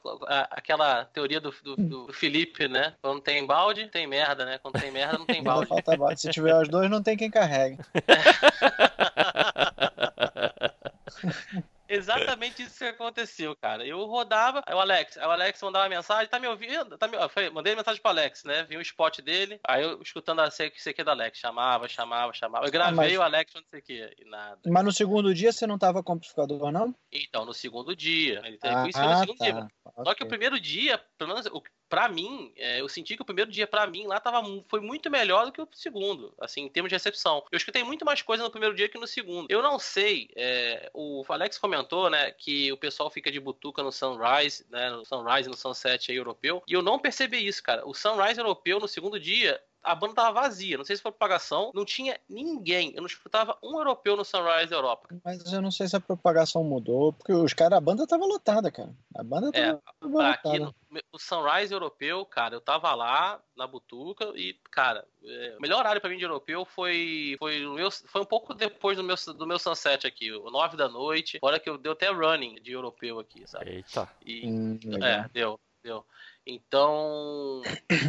Aquela teoria do, do, do Felipe, né? Quando tem balde, tem merda, né? Quando tem merda, não tem balde. falta bala. Se tiver os dois, não tem quem carregue. *laughs* Exatamente isso que aconteceu, cara. Eu rodava, aí o Alex, aí o Alex mandava mensagem, tá me ouvindo? Tá me... eu falei, mandei mensagem pro Alex, né? Vi um spot dele, aí eu escutando a CQ do Alex, chamava, chamava, chamava. Eu gravei mas- o Alex não sei o que, e nada. Mas no segundo dia você não tava com amplificador, não? Então, no segundo dia, ele teve Ah, isso no segundo dia. tá. Só que o primeiro dia, pelo menos o- pra mim, é, eu senti que o primeiro dia pra mim lá tava, foi muito melhor do que o segundo, assim, em termos de recepção. Eu escutei muito mais coisa no primeiro dia que no segundo. Eu não sei, é, o Alex comentou, né, que o pessoal fica de butuca no Sunrise, né, no Sunrise no Sunset aí europeu, e eu não percebi isso, cara. O Sunrise europeu no segundo dia a banda tava vazia. Não sei se foi propagação. Não tinha ninguém. Eu não escutava um europeu no Sunrise da Europa. Mas eu não sei se a propagação mudou, porque os caras, a banda tava lotada, cara. A banda É, tava, tava Aqui lotada. no, no Sunrise europeu, cara, eu tava lá na Butuca e, cara, é, o melhor horário pra mim de europeu foi foi, o meu, foi um pouco depois do meu, do meu sunset aqui, o 9 da noite, hora que eu deu até running de europeu aqui, sabe? Eita. E, Hum, é, deu, deu. Então,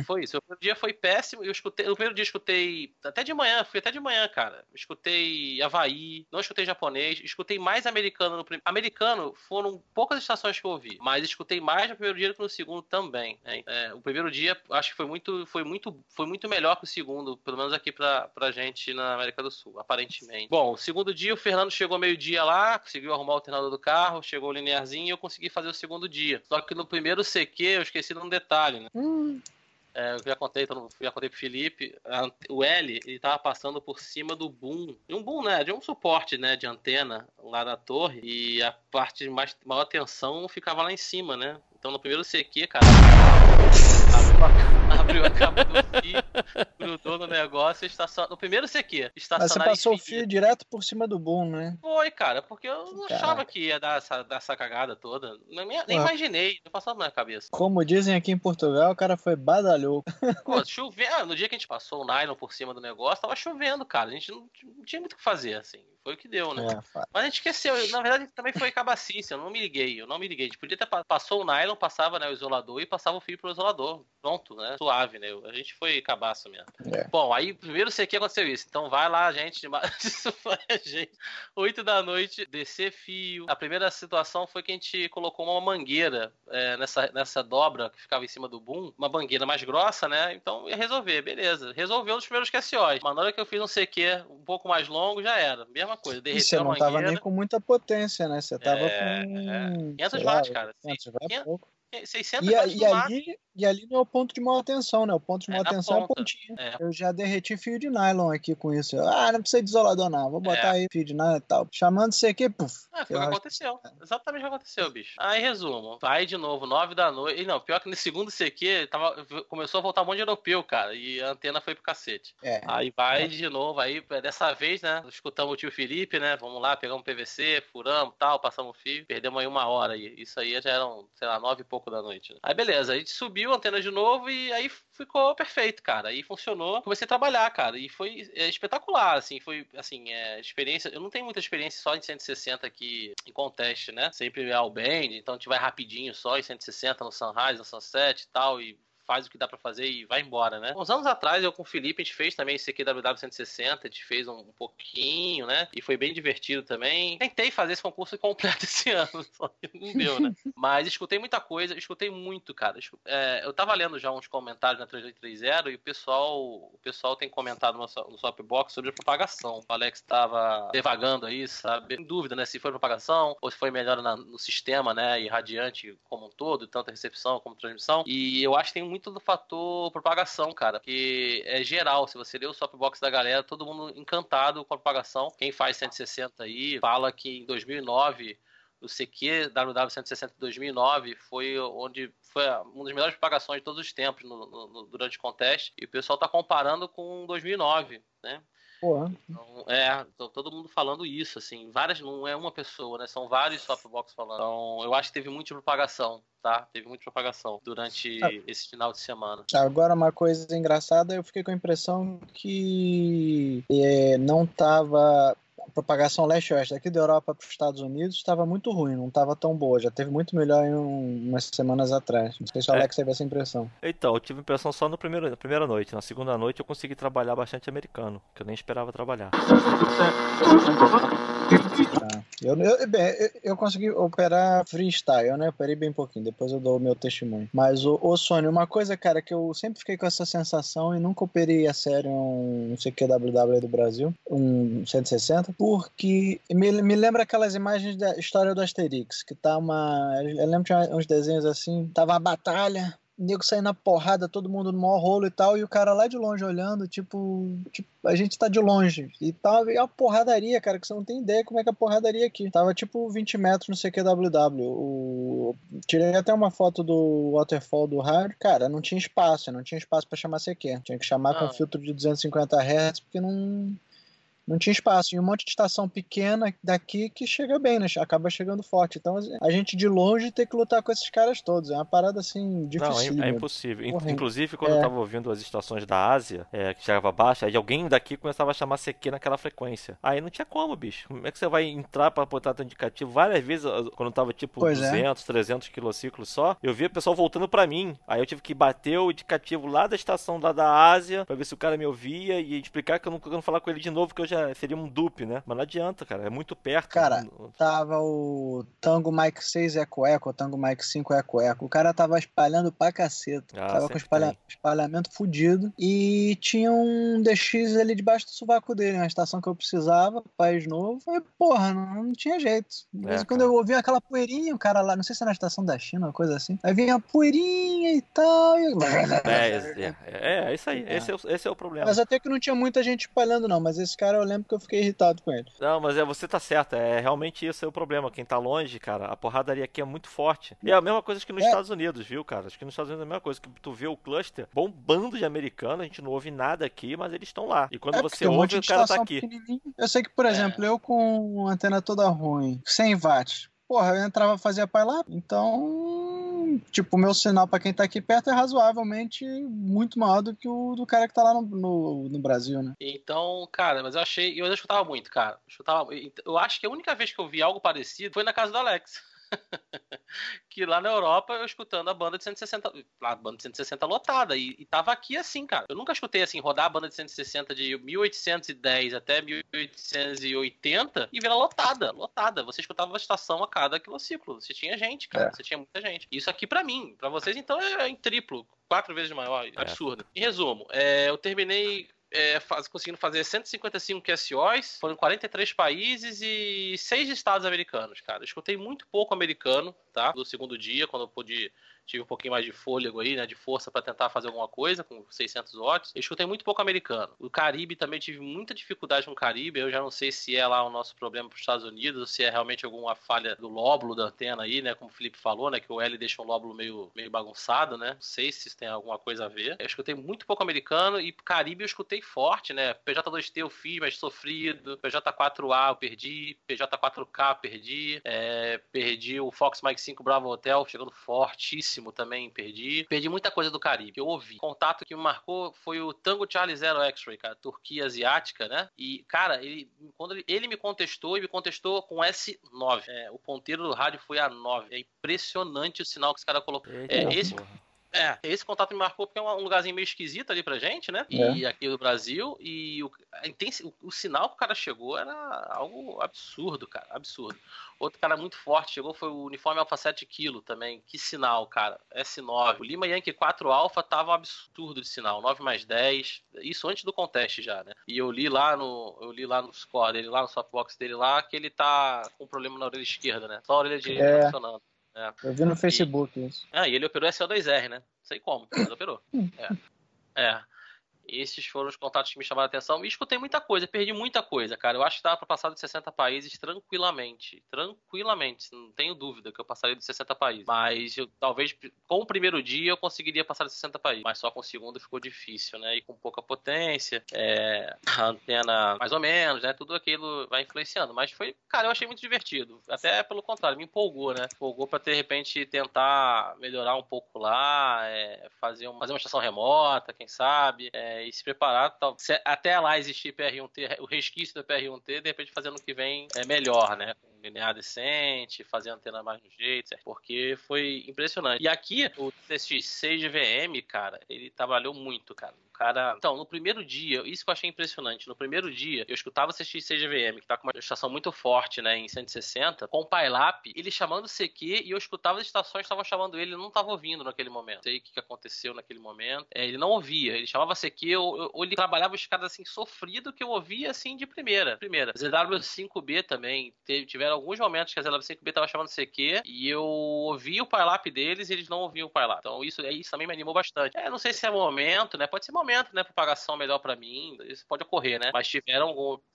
foi isso. O primeiro dia foi péssimo. Eu escutei, no primeiro dia escutei até de manhã, fui até de manhã, cara. Escutei Havaí, não escutei japonês, escutei mais americano no primeiro. Americano foram poucas estações que eu ouvi, mas escutei mais no primeiro dia do que no segundo também. né? É, o primeiro dia acho que foi muito, foi muito, foi muito melhor que o segundo, pelo menos aqui pra, pra gente na América do Sul, aparentemente. Bom, o segundo dia o Fernando chegou meio-dia lá, conseguiu arrumar o alternador do carro, chegou o linearzinho e eu consegui fazer o segundo dia. Só que no primeiro CQ eu esqueci de um detalhe, né? Hum, É, eu já contei, então, já contei pro Felipe, a- o L, ele tava passando por cima do boom, de um boom, né, de um suporte, né, de antena lá na torre, e a parte de mais, maior tensão ficava lá em cima, né, então no primeiro CQ, cara, abriu a, *laughs* abriu a capa do fio, no negócio e estacionou, no primeiro CQ, mas você passou o fio direto por cima do boom, né? Foi, cara, porque eu não achava Caraca. que ia dar essa, dar essa cagada toda, nem, nem Ué. imaginei, não passava na minha cabeça. Como dizem aqui em Portugal, o cara foi badalhou. *laughs* Pô, chovendo. ah, No dia que a gente passou o nylon por cima do negócio, tava chovendo, cara. A gente não, não tinha muito o que fazer, assim. Foi o que deu, né? É, Mas a gente esqueceu. Eu, Na verdade, também foi cabacice. Eu não me liguei. Eu não me liguei. A gente podia ter pa- passou o nylon, passava né, o isolador e passava o fio pro isolador. Pronto, né? Suave, né? A gente foi cabaço mesmo. É. Bom, aí primeiro que aconteceu isso. Então vai lá, gente. *laughs* Isso foi a gente. 8 da noite, descer fio. A primeira situação foi que a gente colocou uma mangueira é, nessa, nessa dobra que ficava em cima do boom. Uma mangueira mais grossa, né? Então ia resolver, beleza. Resolveu nos primeiros QSOs. Mas na hora que eu fiz um CQ um pouco mais longo, já era. Mesma coisa. E Derreteu você a não mangueira. tava nem com muita potência, né? Você tava É, com. 500 sei lá, watts, cara. 500 watts é 500 pouco. 600 E, a- watts e máximo. ali, e ali não é o ponto de maior tensão, né? O ponto de É maior na tensão é a ponta. pontinha. É. Eu já derreti fio de nylon aqui com isso. Ah, não precisa de isolador, não. Vou botar aí fio de nylon e tal. Chamando isso aqui, puf. É, foi o que aconteceu. Exatamente o que aconteceu, bicho. Aí, resumo. Vai de novo, 9 da noite. E não, pior que no segundo CQ, tava, começou a voltar um monte de europeu, cara. E a antena foi pro cacete. É. Aí vai de novo, aí dessa vez, né? Escutamos o tio Felipe, né? Vamos lá, pegamos PVC, furamos tal, passamos fio, perdemos aí uma hora aí. Isso aí já eram, sei lá, nove e pouco da noite. né? Aí beleza, a gente subiu a antena de novo e aí ficou perfeito, cara. Aí funcionou. Comecei a trabalhar, cara. E foi é, espetacular, assim. Foi, assim, é, experiência. Eu não tenho muita experiência só em 160 aqui em contest, né? Sempre é ao band, então a gente vai rapidinho só em 160 no Sunrise, no Sunset e tal. E faz o que dá para fazer e vai embora, né? Uns anos atrás, eu com o Felipe, a gente fez também esse QWW 160, a gente fez um, um pouquinho, né? E foi bem divertido também. Tentei fazer esse concurso *laughs* completo esse ano, só que não deu, né? *laughs* Mas escutei muita coisa, escutei muito, cara. É, eu tava lendo já uns comentários na 3830 e o pessoal, o pessoal tem comentado no, no Swapbox sobre a propagação. O Alex tava devagando aí, sabe? Em dúvida, né? Se foi propagação ou se foi melhor na, no sistema, né? E radiante como um todo, tanto a recepção como transmissão. E eu acho que tem muito muito do fator propagação, cara. Que é geral. Se você ler o softbox da galera, todo mundo encantado com a propagação. Quem faz 160 aí fala que em 2009 o CQ WW 160 2009 foi onde foi uma das melhores propagações de todos os tempos no, no, durante o contest e o pessoal está comparando com 2009, né? Porra. Então, é, então, todo mundo falando isso, assim, várias, não é uma pessoa, né? São vários softbox falando. Então, eu acho que teve muita propagação, tá? Teve muita propagação durante ah. esse final de semana. Agora, uma coisa engraçada, eu fiquei com a impressão que é, não tava propagação leste-oeste daqui da Europa para os Estados Unidos estava muito ruim, não estava tão boa. Já teve muito melhor em um, umas semanas atrás. Não sei se o é. Alex teve essa impressão. Então, eu tive impressão só no primeiro, na primeira noite. Na segunda noite eu consegui trabalhar bastante americano, que eu nem esperava trabalhar. Tá. Eu, eu, bem, eu, consegui operar freestyle, né? Operei bem pouquinho, depois eu dou o meu testemunho. Mas, o, o Sônia, uma coisa, cara, que eu sempre fiquei com essa sensação e nunca operei a sério um, não sei o que, WW do Brasil, um 160, porque me, me lembra aquelas imagens da história do Asterix, que tá uma. Eu lembro que tinha uns desenhos assim, tava uma batalha, nego saindo na porrada, todo mundo no maior rolo e tal, e o cara lá de longe olhando, tipo, tipo a gente tá de longe. E tava e a porradaria, cara, que você não tem ideia como é que é a porradaria aqui. Tava tipo 20 metros no CQWW. O... Tirei até uma foto do waterfall do rádio. Cara, não tinha espaço, não tinha espaço para chamar CQ. Tinha que chamar ah. com filtro de 250 Hz, porque não não tinha espaço. E um monte de estação pequena daqui que chega bem, né? Acaba chegando forte. Então a gente de longe tem que lutar com esses caras todos. É uma parada assim difícil. Não, é, é impossível. Inclusive, quando é. eu tava ouvindo as estações da Ásia, é, que chegava baixa, aí alguém daqui começava a chamar CQ naquela frequência. Aí não tinha como, bicho. Como é que você vai entrar para botar teu indicativo? Várias vezes, quando tava tipo pois 200, é. 300 quilociclos só, eu via o pessoal voltando para mim. Aí eu tive que bater o indicativo lá da estação lá da Ásia para ver se o cara me ouvia e explicar que eu não, eu não falar com ele de novo, que eu já seria um dupe, né? Mas não adianta, cara. É muito perto. Cara, tava o Tango Mike 6 Eco Eco, o Tango Mike 5 Eco Eco. O cara tava espalhando pra caceta. Ah, tava com espalha... espalhamento fudido. E tinha um DX ali debaixo do sovaco dele, uma estação que eu precisava, país novo. E, porra, não, não tinha jeito. Mas é, quando eu ouvi aquela poeirinha, o cara lá, não sei se era na estação da China, uma coisa assim. Aí vinha a poeirinha e tal. E... É, é, é, é, isso aí. É. Esse, é o, esse é o problema. Mas até que não tinha muita gente espalhando, não. Mas esse cara eu lembro que eu fiquei irritado com ele. Não, mas é, você tá certo, é realmente isso é o problema. Quem tá longe, cara, a porradaria aqui é muito forte. E é a mesma coisa que nos é. Estados Unidos, viu, cara? Acho que nos Estados Unidos é a mesma coisa. Que tu vê o cluster bombando de americano, a gente não ouve nada aqui, mas eles estão lá. E quando é você ouve, um o cara tá aqui. Eu sei que, por é. exemplo, eu com antena toda ruim, 100 watts, porra, eu entrava fazia pai lá, então, tipo, o meu sinal para quem tá aqui perto é razoavelmente muito maior do que o do cara que tá lá no, no, no Brasil, né? Então, cara, mas eu achei, eu escutava muito, cara. Eu, escutava, eu acho que a única vez que eu vi algo parecido foi na casa do Alex. *laughs* que lá na Europa eu escutando a banda de 160, a banda de 160 lotada e, e tava aqui assim, cara. Eu nunca escutei assim rodar a banda de 160 de 1810 até 1880 e virar lotada, lotada. Você escutava a estação a cada quilociclo. Você tinha gente, cara. É. Você tinha muita gente. Isso aqui para mim, para vocês então é em triplo, quatro vezes maior, é. absurdo. Em resumo, é, eu terminei é, faz, conseguindo fazer 155 QSOs, foram 43 países e 6 estados americanos, cara. Escutei muito pouco americano, tá? Do segundo dia, quando eu pude tive um pouquinho mais de fôlego aí, né, de força para tentar fazer alguma coisa com 600 watts. Eu escutei muito pouco americano. O Caribe também tive muita dificuldade com o Caribe. Eu já não sei se é lá o nosso problema para os Estados Unidos ou se é realmente alguma falha do lóbulo da antena aí, né, como o Felipe falou, né, que o L deixa um lóbulo meio, meio bagunçado, né. Não sei se isso tem alguma coisa a ver. Eu escutei muito pouco americano e Caribe eu escutei forte, né? PJ2T eu fiz, mas sofrido. PJ4A eu perdi. PJ4K eu perdi. É, perdi o Fox Mike 5 Bravo Hotel, chegando fortíssimo também, perdi. Perdi muita coisa do Caribe, eu ouvi. O contato que me marcou foi o Tango Charlie Zero X-Ray, cara, Turquia Asiática, né? E, cara, ele, quando ele, ele me contestou, e me contestou com S9. É, o ponteiro do rádio foi a 9. É impressionante o sinal que esse cara colocou. É, esse, é, esse contato me marcou porque é um lugarzinho meio esquisito ali pra gente, né? E É. aqui no Brasil. E o, o, o sinal que o cara chegou era algo absurdo, cara. Absurdo. Outro cara muito forte chegou foi o uniforme Alpha 7 Kilo também. Que sinal, cara. S9. O Lima Yankee 4 Alpha tava um absurdo de sinal. 9 mais 10. Isso antes do conteste já, né? E eu li lá no. Eu li lá no score dele, lá no softbox dele lá, que ele tá com problema na orelha esquerda, né? Só a orelha direita É. funcionando. É. Eu vi no Facebook isso. Ah, e ele operou SO2R, né? Não sei como, mas operou. É. É. Esses foram os contatos que me chamaram a atenção. E escutei muita coisa, perdi muita coisa, cara. Eu acho que dava pra passar de 60 países tranquilamente. Tranquilamente. Tenho dúvida que eu passaria de 60 países. Mas eu talvez com o primeiro dia eu conseguiria passar de 60 países. Mas só com o segundo ficou difícil, né? E com pouca potência. É, a antena mais ou menos, né? Tudo aquilo vai influenciando. Mas foi, cara, eu achei muito divertido. Até pelo contrário, me empolgou, né? Empolgou pra de repente tentar melhorar um pouco lá, é, fazer, uma, fazer uma estação remota, quem sabe. É, e se preparar, tal, se até lá existir PR1T, o resquício do PR1T, de repente fazendo o que vem é melhor, né? Linear decente, fazer a antena mais no jeito, certo? porque foi impressionante. E aqui, o TX6 VM, cara, ele trabalhou muito, cara. Cara. Então, no primeiro dia, isso que eu achei impressionante. No primeiro dia, eu escutava o CX6 VM, que tá com uma estação muito forte, né, em 160, com o Pylap, ele chamando o CQ e eu escutava as estações estavam chamando ele, ele não estava ouvindo naquele momento. Sei o que aconteceu naquele momento. É, ele não ouvia, ele chamava CQ ou, ou ele trabalhava os caras assim sofrido que eu ouvia assim de primeira. Primeira. ZW5B também, teve, tiveram alguns momentos que a ZW5B tava chamando CQ e eu ouvi o Pylap deles e eles não ouviam o Pylap. Então isso, isso também me animou bastante. É, não sei se é momento, né? Pode ser momento, né? Propagação melhor pra mim, isso pode ocorrer, né? Mas tiveram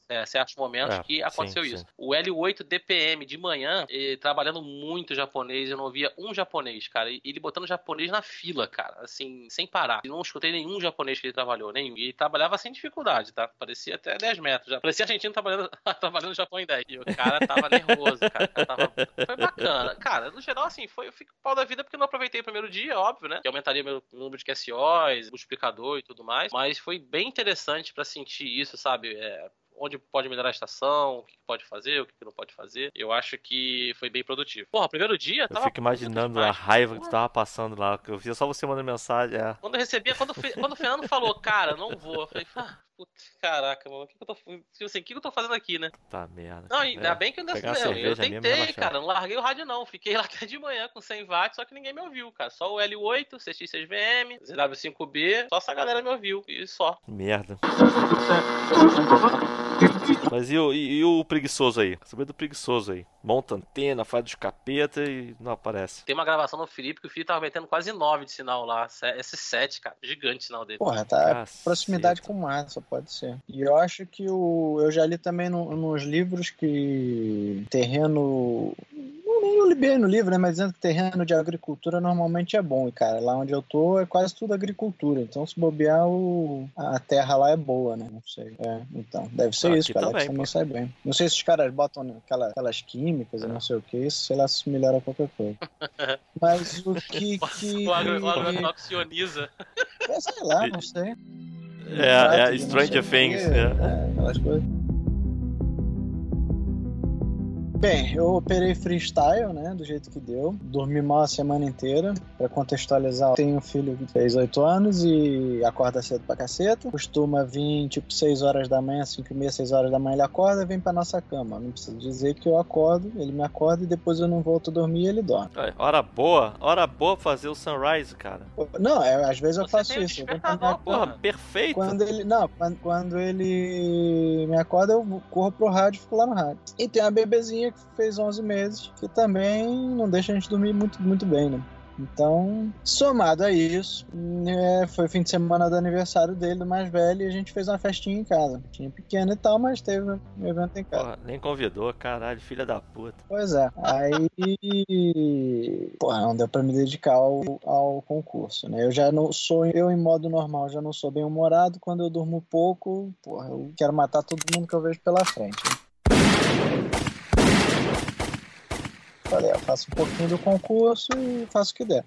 é, certos momentos É, que aconteceu sim, isso. sim. O L8 DPM de manhã, eh, trabalhando muito japonês, eu não via um japonês, cara. E ele botando japonês na fila, cara, assim, sem parar. Eu não escutei nenhum japonês que ele trabalhou, nenhum. E ele trabalhava sem dificuldade, tá? Parecia até 10 metros já. Parecia argentino trabalhando, *laughs* trabalhando no Japão em 10. E o cara tava nervoso, cara. Tava... Foi bacana. Cara, no geral, assim, foi, eu fico pau da vida porque eu não aproveitei o primeiro dia, óbvio, né? Que aumentaria meu número de QSOs, multiplicador e tudo mais. Mas foi bem interessante pra sentir isso, sabe? É, onde pode melhorar a estação, o que pode fazer, o que não pode fazer. Eu acho que foi bem produtivo. Porra, primeiro dia Eu fico imaginando a raiva que tu tava passando lá. que Eu via só você mandando mensagem. É. Quando eu recebia, quando, quando o Fernando falou, cara, não vou, eu falei, ah, puta, caraca, mano, o que, que eu tô, tipo assim, o que, que eu tô fazendo aqui, né? Tá merda. Não, ainda É, bem que eu ainda não, eu tentei, cara, não larguei o rádio não, fiquei *laughs* lá até de manhã com 100 watts, só que ninguém me ouviu, cara, só o L8, CX6VM, ZW5B, só essa galera me ouviu, e só. Merda. Mas e o, e, e o preguiçoso aí? Saber do preguiçoso aí. Monta antena, faz dos capeta e não aparece. Tem uma gravação no Felipe que o Felipe tava metendo quase 9 de sinal lá, S7, cara, gigante o sinal dele. Porra, tá Caceta. proximidade com massa, pode ser. E eu acho que o. Eu já li também no- nos livros que terreno. Não, nem eu li bem no livro, né? Mas dizendo que terreno de agricultura normalmente é bom. E, cara, lá onde eu tô é quase tudo agricultura. Então, se bobear, o... a terra lá é boa, né? Não sei. É, então, deve ser isso, cara. também, Também, pô. sai bem. Não sei se os caras botam aquela- aquelas químicas e É. não sei o que, isso, sei lá, se melhora qualquer coisa. *laughs* Mas o que. que... O agro- o agrotóxico ioniza. É, sei lá, não sei. Não sei o quê, Things, é. é, aquelas coisas. Bem, eu operei freestyle, né, do jeito que deu. Dormi mal a semana inteira. Pra contextualizar, tenho um filho que fez 8 anos e acorda cedo pra caceta. Costuma vir, tipo, 6 horas da manhã, 5 e meia, 6 horas da manhã ele acorda e vem pra nossa cama. Não precisa dizer que eu acordo, ele me acorda e depois eu não volto a dormir e ele dorme. É, Hora boa, hora boa fazer o sunrise, cara. Não, é, às vezes eu Você faço tem isso. Eu porra. perfeito. Quando ele. Não, quando, quando ele me acorda, eu corro pro rádio e fico lá no rádio. E tem uma bebezinha que fez 11 meses, que também não deixa a gente dormir muito, muito bem, né? Então, somado a isso, né, foi fim de semana do aniversário dele, do mais velho, e a gente fez uma festinha em casa. Tinha pequeno e tal, mas teve um evento em casa. Porra, nem convidou, caralho, filha da puta. Pois é. Aí. Porra, não deu pra me dedicar ao, ao concurso, né? Eu já não sou. Eu, em modo normal, já não sou bem humorado. Quando eu durmo pouco, porra, eu quero matar todo mundo que eu vejo pela frente. Falei, eu faço um pouquinho do concurso e faço o que der.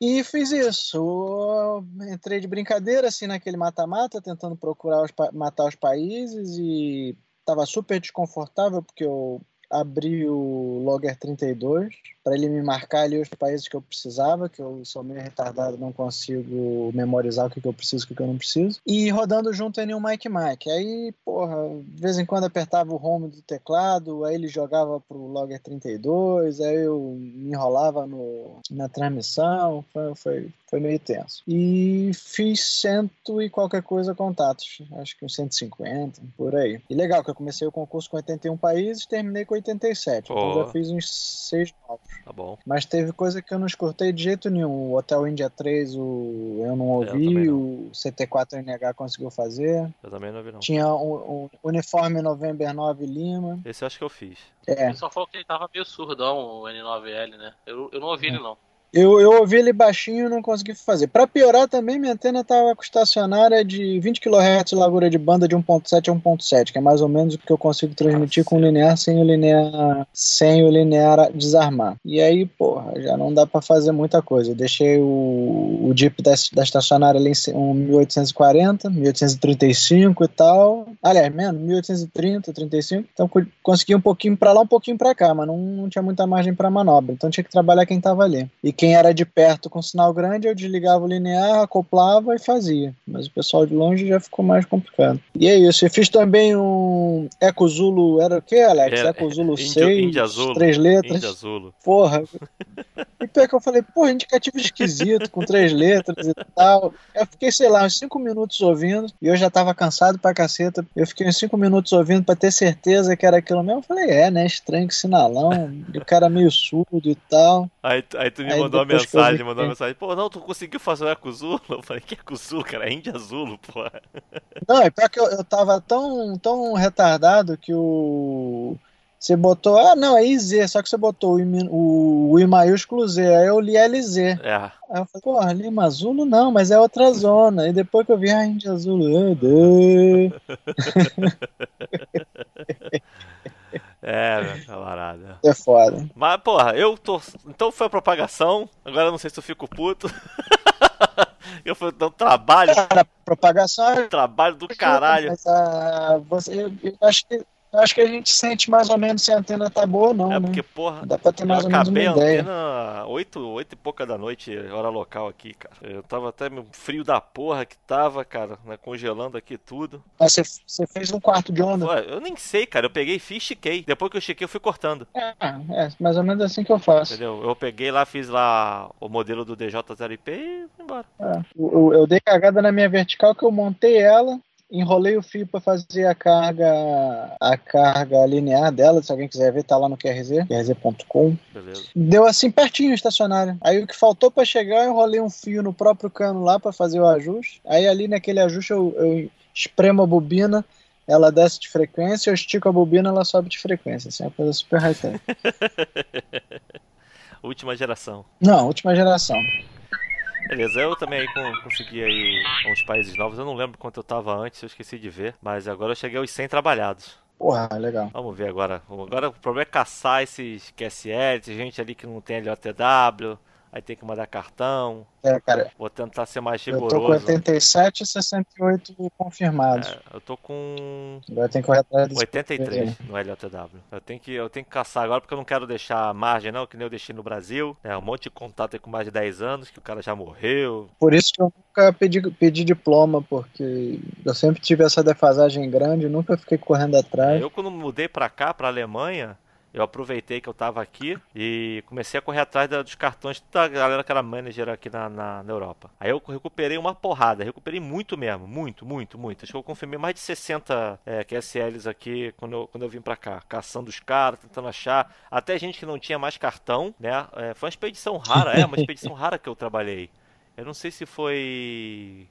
E fiz isso. Entrei de brincadeira, assim, naquele mata-mata, tentando procurar os matar os países e tava super desconfortável porque eu abri o Logger 32 para ele me marcar ali os países que eu precisava, que eu sou meio retardado, não consigo memorizar o que, que eu preciso e o que, eu não preciso. E rodando junto em um Mike Mike. Aí, porra, de vez em quando apertava o home do teclado, aí ele jogava pro Logger 32, aí eu me enrolava no, na transmissão, foi, foi, foi meio tenso. E fiz cento e qualquer coisa contatos, acho que uns 150, por aí. E legal que eu comecei o concurso com 81 países, terminei com 87, então Pô. já fiz uns seis novos. Tá bom. Mas teve coisa que eu não escutei de jeito nenhum. O Hotel Índia 3 o, eu não ouvi, também não. o CT4NH conseguiu fazer. Eu também não vi, não. Tinha o, o uniforme November 9 Lima. Esse eu acho que eu fiz. É, Ele só falou que ele tava meio surdão, o N9L, né? Eu, eu não ouvi ele, não. Eu, eu ouvi ele baixinho e não consegui fazer. Pra piorar também, minha antena tava com estacionária de 20 kHz largura de banda de 1.7 a 1.7, que é mais ou menos o que eu consigo transmitir com o linear sem o linear sem o linear desarmar. E aí, porra, já não dá pra fazer muita coisa. Eu deixei o, o DIP da, da estacionária ali em um 1840, 1835 e tal. Aliás, menos, 1830, 35. Então co- consegui um pouquinho pra lá, um pouquinho pra cá, mas não, não tinha muita margem pra manobra. Então tinha que trabalhar quem tava ali. E quem era de perto com sinal grande, eu desligava o linear, acoplava e fazia. Mas o pessoal de longe já ficou mais complicado. E é isso. Eu fiz também um Eco Zulu, era o que, Alex? Era- Eco Zulu Índio- 6, Índia Zulu. três letras. Índia. Porra. *laughs* Pior que eu falei, porra, indicativo esquisito, com três letras e tal. Eu fiquei, sei lá, uns cinco minutos ouvindo, e eu já tava cansado pra caceta. Eu fiquei uns cinco minutos ouvindo pra ter certeza que era aquilo mesmo. Eu falei, é, né? Estranho que sinalão. O cara meio surdo e tal. Aí, tu- aí tu me Aí mandou uma vi mensagem, mandou uma mensagem. Pô, não, tu conseguiu fazer o Eco Zulo? Eu falei, que Eco Zulo, cara? É Índia Zulo, porra. Não, é pior que eu, eu tava tão, tão retardado que o. Você botou. Ah, não, é IZ, só que você botou o I, o, o I maiúsculo Z. Aí eu li LZ. É. Aí eu falei, porra, Lima Azulo não, mas é outra zona. E depois que eu vi, ah, Índia Azulo. *laughs* É, meu camarada. É foda. Mas, porra, eu tô. Então foi a propagação. Agora eu não sei se eu fico puto. *laughs* eu fui dando trabalho, Cara, propagação é trabalho do caralho. Mas, ah, você, eu acho que, acho que a gente sente mais ou menos se a antena tá boa ou não, É né? porque, porra, Dá pra ter mais ou menos uma a ideia. antena 8, 8 e pouca da noite, hora local aqui, cara. Eu tava até frio da porra que tava, cara, né, congelando aqui tudo. Mas você, fez um quarto de onda. Pô, eu nem sei, cara, eu peguei e fiz, estiquei. Depois que eu estiquei, eu fui cortando. É, é mais ou menos assim que eu faço. Entendeu? Eu peguei lá, fiz lá o modelo do DJ0IP e fui embora. É. Eu, eu- eu dei cagada na minha vertical que eu montei ela, enrolei o fio para fazer a carga a carga linear dela, se alguém quiser ver, tá lá no QRZ, qrz.com. Deu assim pertinho o estacionário. Aí o que faltou para chegar, eu enrolei um fio no próprio cano lá para fazer o ajuste. Aí ali naquele ajuste eu, eu espremo a bobina, ela desce de frequência, eu estico a bobina, ela sobe de frequência. Assim, é uma coisa super high-tech. *laughs* Última geração. Não, última geração. Beleza, eu também aí con- consegui aí uns países novos. Eu não lembro quanto eu tava antes, eu esqueci de ver. Mas agora eu cheguei aos 100 trabalhados. Porra, legal. Vamos ver agora. Agora o problema é caçar esses QSL, gente ali que não tem LOTW, aí tem que mandar cartão. É, cara, Vou tentar ser mais eu tô com rigoroso. 87 e 68 confirmados. É, eu tô com Agora tem que correr atrás desse 83 no LOTW. Eu tenho, que, eu tenho que caçar agora porque eu não quero deixar margem, não, que nem eu deixei no Brasil. É, um monte de contato aí com mais de 10 anos, que o cara já morreu. Por isso que eu nunca pedi, pedi diploma, porque eu sempre tive essa defasagem grande, nunca fiquei correndo atrás. Eu, quando mudei pra cá, pra Alemanha, eu aproveitei que eu tava aqui e comecei a correr atrás da- dos cartões da galera que era manager aqui na, na, na Europa. Aí eu recuperei uma porrada, recuperei muito mesmo, muito, muito, muito. Acho que eu confirmei mais de 60 é, QSLs aqui quando eu, quando eu vim pra cá, caçando os caras, tentando achar. Até gente que não tinha mais cartão, né? É, foi uma expedição rara, é, uma *laughs* expedição rara que eu trabalhei. Eu não sei se foi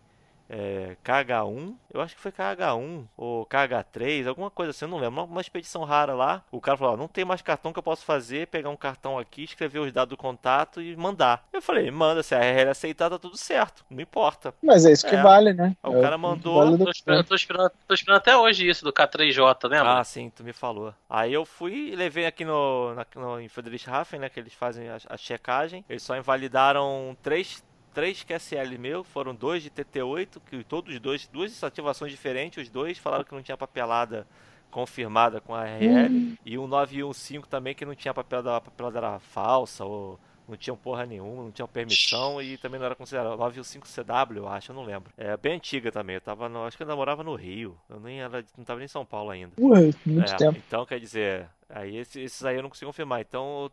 é, KH1, eu acho que foi KH1 ou KH3, alguma coisa assim, eu não lembro. Uma, uma expedição rara lá. O cara falou: não tem mais cartão que eu posso fazer, pegar um cartão aqui, escrever os dados do contato e mandar. Eu falei: manda, se a RL aceitar, tá tudo certo, não importa. Mas é isso que É. vale, né? Aí É o cara que mandou. vale Tô esperando, tô, esperando, tô esperando até hoje isso do K3J, lembra? Ah, sim, tu me falou. Aí eu fui e levei aqui no, na, no em Friedrichshafen, né, que eles fazem a, a checagem. Eles só invalidaram três, três QSL meu, foram dois de TT8, que todos os dois, duas ativações diferentes, os dois falaram que não tinha papelada confirmada com a RL. E um 915 também que não tinha papel a papelada era falsa ou não tinham porra nenhuma, não tinham permissão e também não era considerado 915CW, eu acho, eu não lembro. É bem antiga também, eu tava no, acho que eu ainda morava no Rio. Eu nem era, não tava nem em São Paulo ainda. Ué, muito É, tempo. Então, quer dizer, aí esses, esses aí eu não consigo confirmar. Então,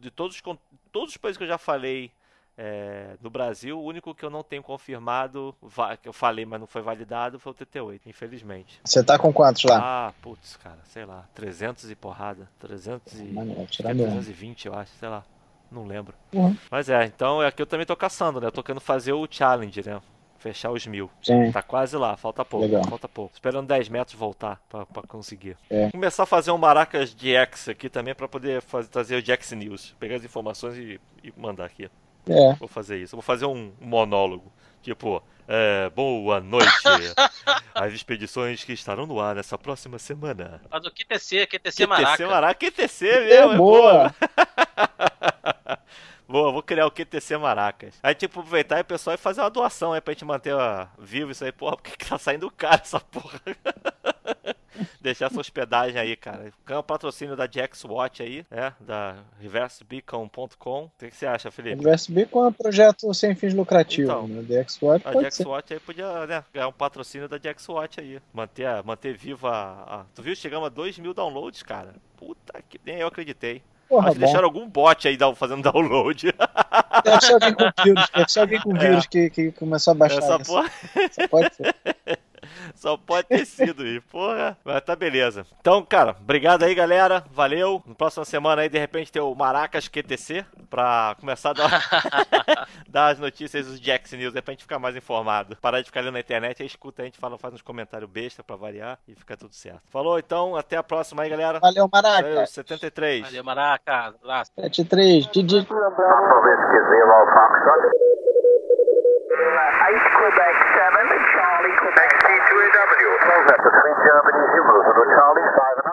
de, todos, todos os países que eu já falei é, no Brasil, o único que eu não tenho confirmado, que eu falei, mas não foi validado, foi o TT8, infelizmente. Você tá com quantos lá? Ah, putz, cara, sei lá, 300 e porrada, 300 e... Mano, é tirando um. 320, eu acho, sei lá, não lembro. Uhum. Mas é, então é que eu também tô caçando, né? Eu tô querendo fazer o challenge, né? Fechar os mil. Sim. Tá quase lá, falta pouco, Legal. falta pouco. Esperando 10 metros voltar pra, pra conseguir. É. Começar a fazer um Maracas de X aqui também pra poder fazer, trazer o Jax News. Pegar as informações e, e mandar aqui. É. Vou fazer isso. Vou fazer um monólogo. Tipo, é, boa noite. *laughs* As expedições que estarão no ar nessa próxima semana. Mas o QTC, QTC Maraca. QTC Maraca. QTC É mesmo, é boa. boa. Boa, vou criar o QTC Maracas. Aí, tipo, aproveitar e o pessoal e fazer uma doação aí pra gente manter ó, vivo isso aí. Porra, porque que tá saindo caro essa porra? *laughs* Deixar essa hospedagem aí, cara. Ganha o patrocínio da Jax Watch aí, né? Da reversebeacon.com. O que, que você acha, Felipe? Reverse Beacon é um projeto sem fins lucrativos. Então. né? The X-Watch A Jax. Watch aí podia né, ganhar um patrocínio da Jax Watch aí. Manter, manter viva a, a- Tu viu? Chegamos a 2 mil downloads, cara. Puta que nem eu acreditei. Porra, Acho que deixaram algum bot aí fazendo download. Deve ser alguém com vírus. Deve ser alguém com *laughs* vírus que, que começou a baixar Essa isso. porra Só pode ser. *laughs* só pode ter sido aí, porra. Mas tá beleza. Então, cara, obrigado aí, galera. Valeu. Na próxima semana aí, de repente, tem o Maracas QTC pra começar a dar, *laughs* dar as notícias dos Jax News aí pra gente ficar mais informado. Parar de ficar ali na internet, aí escuta a gente, fala, faz uns comentários besta pra variar e fica tudo certo. Falou, então, até a próxima aí, galera. Valeu, Maraca. Valeu, 73. Valeu, Maraca. Abraço. 73, Didi. Papa Whiskey Zero Foxtrot. Ice Cream 3W. Close after 3 Germany, Zulu, with Charlie, 5